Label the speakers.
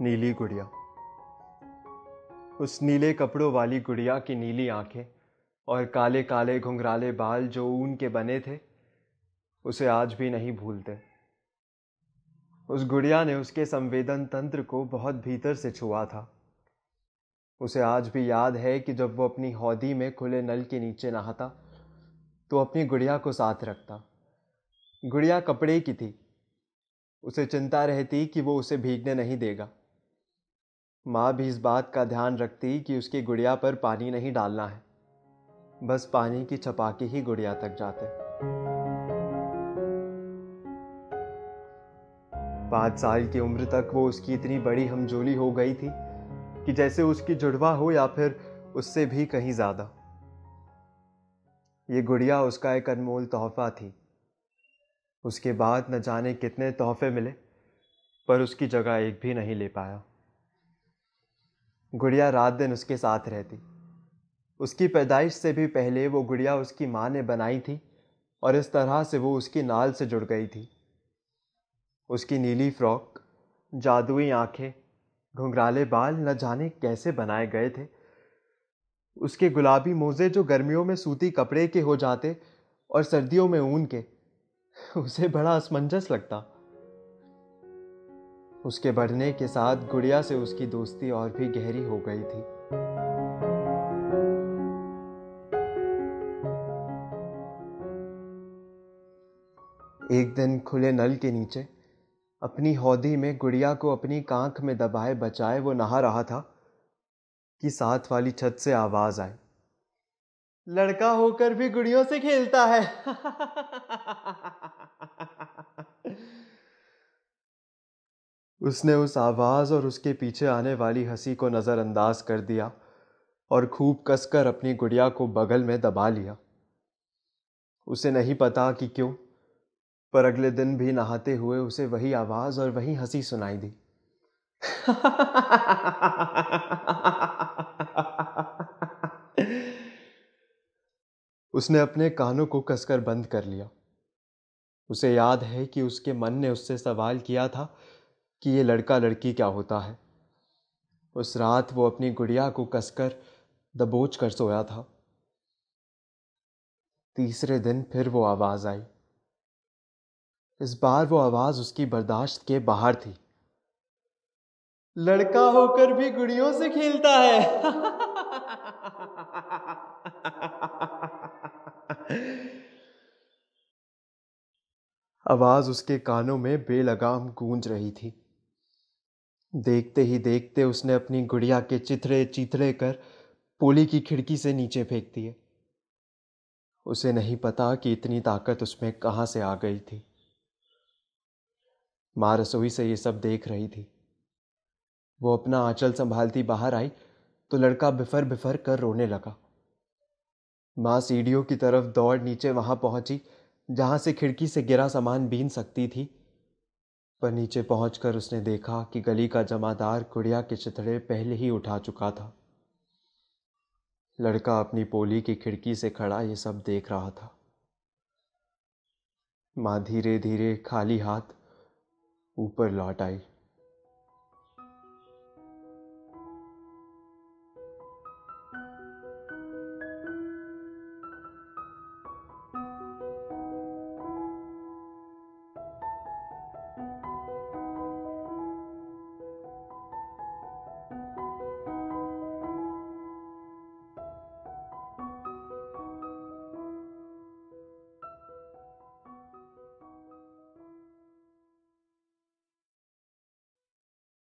Speaker 1: नीली गुड़िया। उस नीले कपड़ों वाली गुड़िया की नीली आँखें और काले काले घुंघराले बाल जो ऊन के बने थे, उसे आज भी नहीं भूलते। उस गुड़िया ने उसके संवेदन तंत्र को बहुत भीतर से छुआ था। उसे आज भी याद है कि जब वो अपनी हौदी में खुले नल के नीचे नहाता तो अपनी गुड़िया को साथ रखता। गुड़िया कपड़े की थी। उसे चिंता रहती कि वो उसे भीगने नहीं देगा। माँ भी इस बात का ध्यान रखती कि उसकी गुड़िया पर पानी नहीं डालना है। बस पानी की छपाके ही गुड़िया तक जाते। पाँच साल की उम्र तक वो उसकी इतनी बड़ी हमजोली हो गई थी कि जैसे उसकी जुड़वा हो या फिर उससे भी कहीं ज़्यादा। ये गुड़िया उसका एक अनमोल तोहफा थी। उसके बाद न जाने कितने तोहफे मिले, पर उसकी जगह एक भी नहीं ले पाया। गुड़िया रात दिन उसके साथ रहती। उसकी पैदाइश से भी पहले वो गुड़िया उसकी माँ ने बनाई थी और इस तरह से वो उसकी नाल से जुड़ गई थी। उसकी नीली फ्रॉक, जादुई आँखें, घुंघराले बाल न जाने कैसे बनाए गए थे। उसके गुलाबी मोजे जो गर्मियों में सूती कपड़े के हो जाते और सर्दियों में ऊन के, उसे बड़ा असमंजस लगता। उसके बढ़ने के साथ गुड़िया से उसकी दोस्ती और भी गहरी हो गई थी। एक दिन खुले नल के नीचे, अपनी हौदी में गुड़िया को अपनी कांख में दबाए बचाए वो नहा रहा था कि साथ वाली छत से आवाज़ आई लड़का होकर भी गुड़ियों से खेलता है। उसने उस आवाज़ और उसके पीछे आने वाली हँसी को नजरअंदाज कर दिया और खूब कसकर अपनी गुड़िया को बगल में दबा लिया। उसे नहीं पता कि क्यों, पर अगले दिन भी नहाते हुए उसे वही आवाज़ और वही हँसी सुनाई दी। उसने अपने कानों को कसकर बंद कर लिया। उसे याद है कि उसके मन ने उससे सवाल किया था कि ये लड़का लड़की क्या होता है? उस रात वो अपनी गुड़िया को कसकर दबोच कर सोया था। तीसरे दिन फिर वो आवाज़ आई। इस बार वो आवाज़ उसकी बर्दाश्त के बाहर थी। लड़का होकर भी गुड़ियों से खेलता है। आवाज़ उसके कानों में बेलगाम गूंज रही थी। देखते ही देखते उसने अपनी गुड़िया के चिथड़े चिथड़े कर पोली की खिड़की से नीचे फेंक दिए। उसे नहीं पता कि इतनी ताकत उसमें कहाँ से आ गई थी। माँ रसोई से ये सब देख रही थी। वो अपना आंचल संभालती बाहर आई तो लड़का बिफर बिफर कर रोने लगा। माँ सीढ़ियों की तरफ़ दौड़ नीचे वहाँ पहुँची, जहाँ से खिड़की से गिरा सामान बीन सकती थी। पर नीचे पहुंचकर उसने देखा कि गली का जमादार गुड़िया के चितड़े पहले ही उठा चुका था। लड़का अपनी पोली की खिड़की से खड़ा ये सब देख रहा था। माँ धीरे धीरे खाली हाथ ऊपर लौट आई।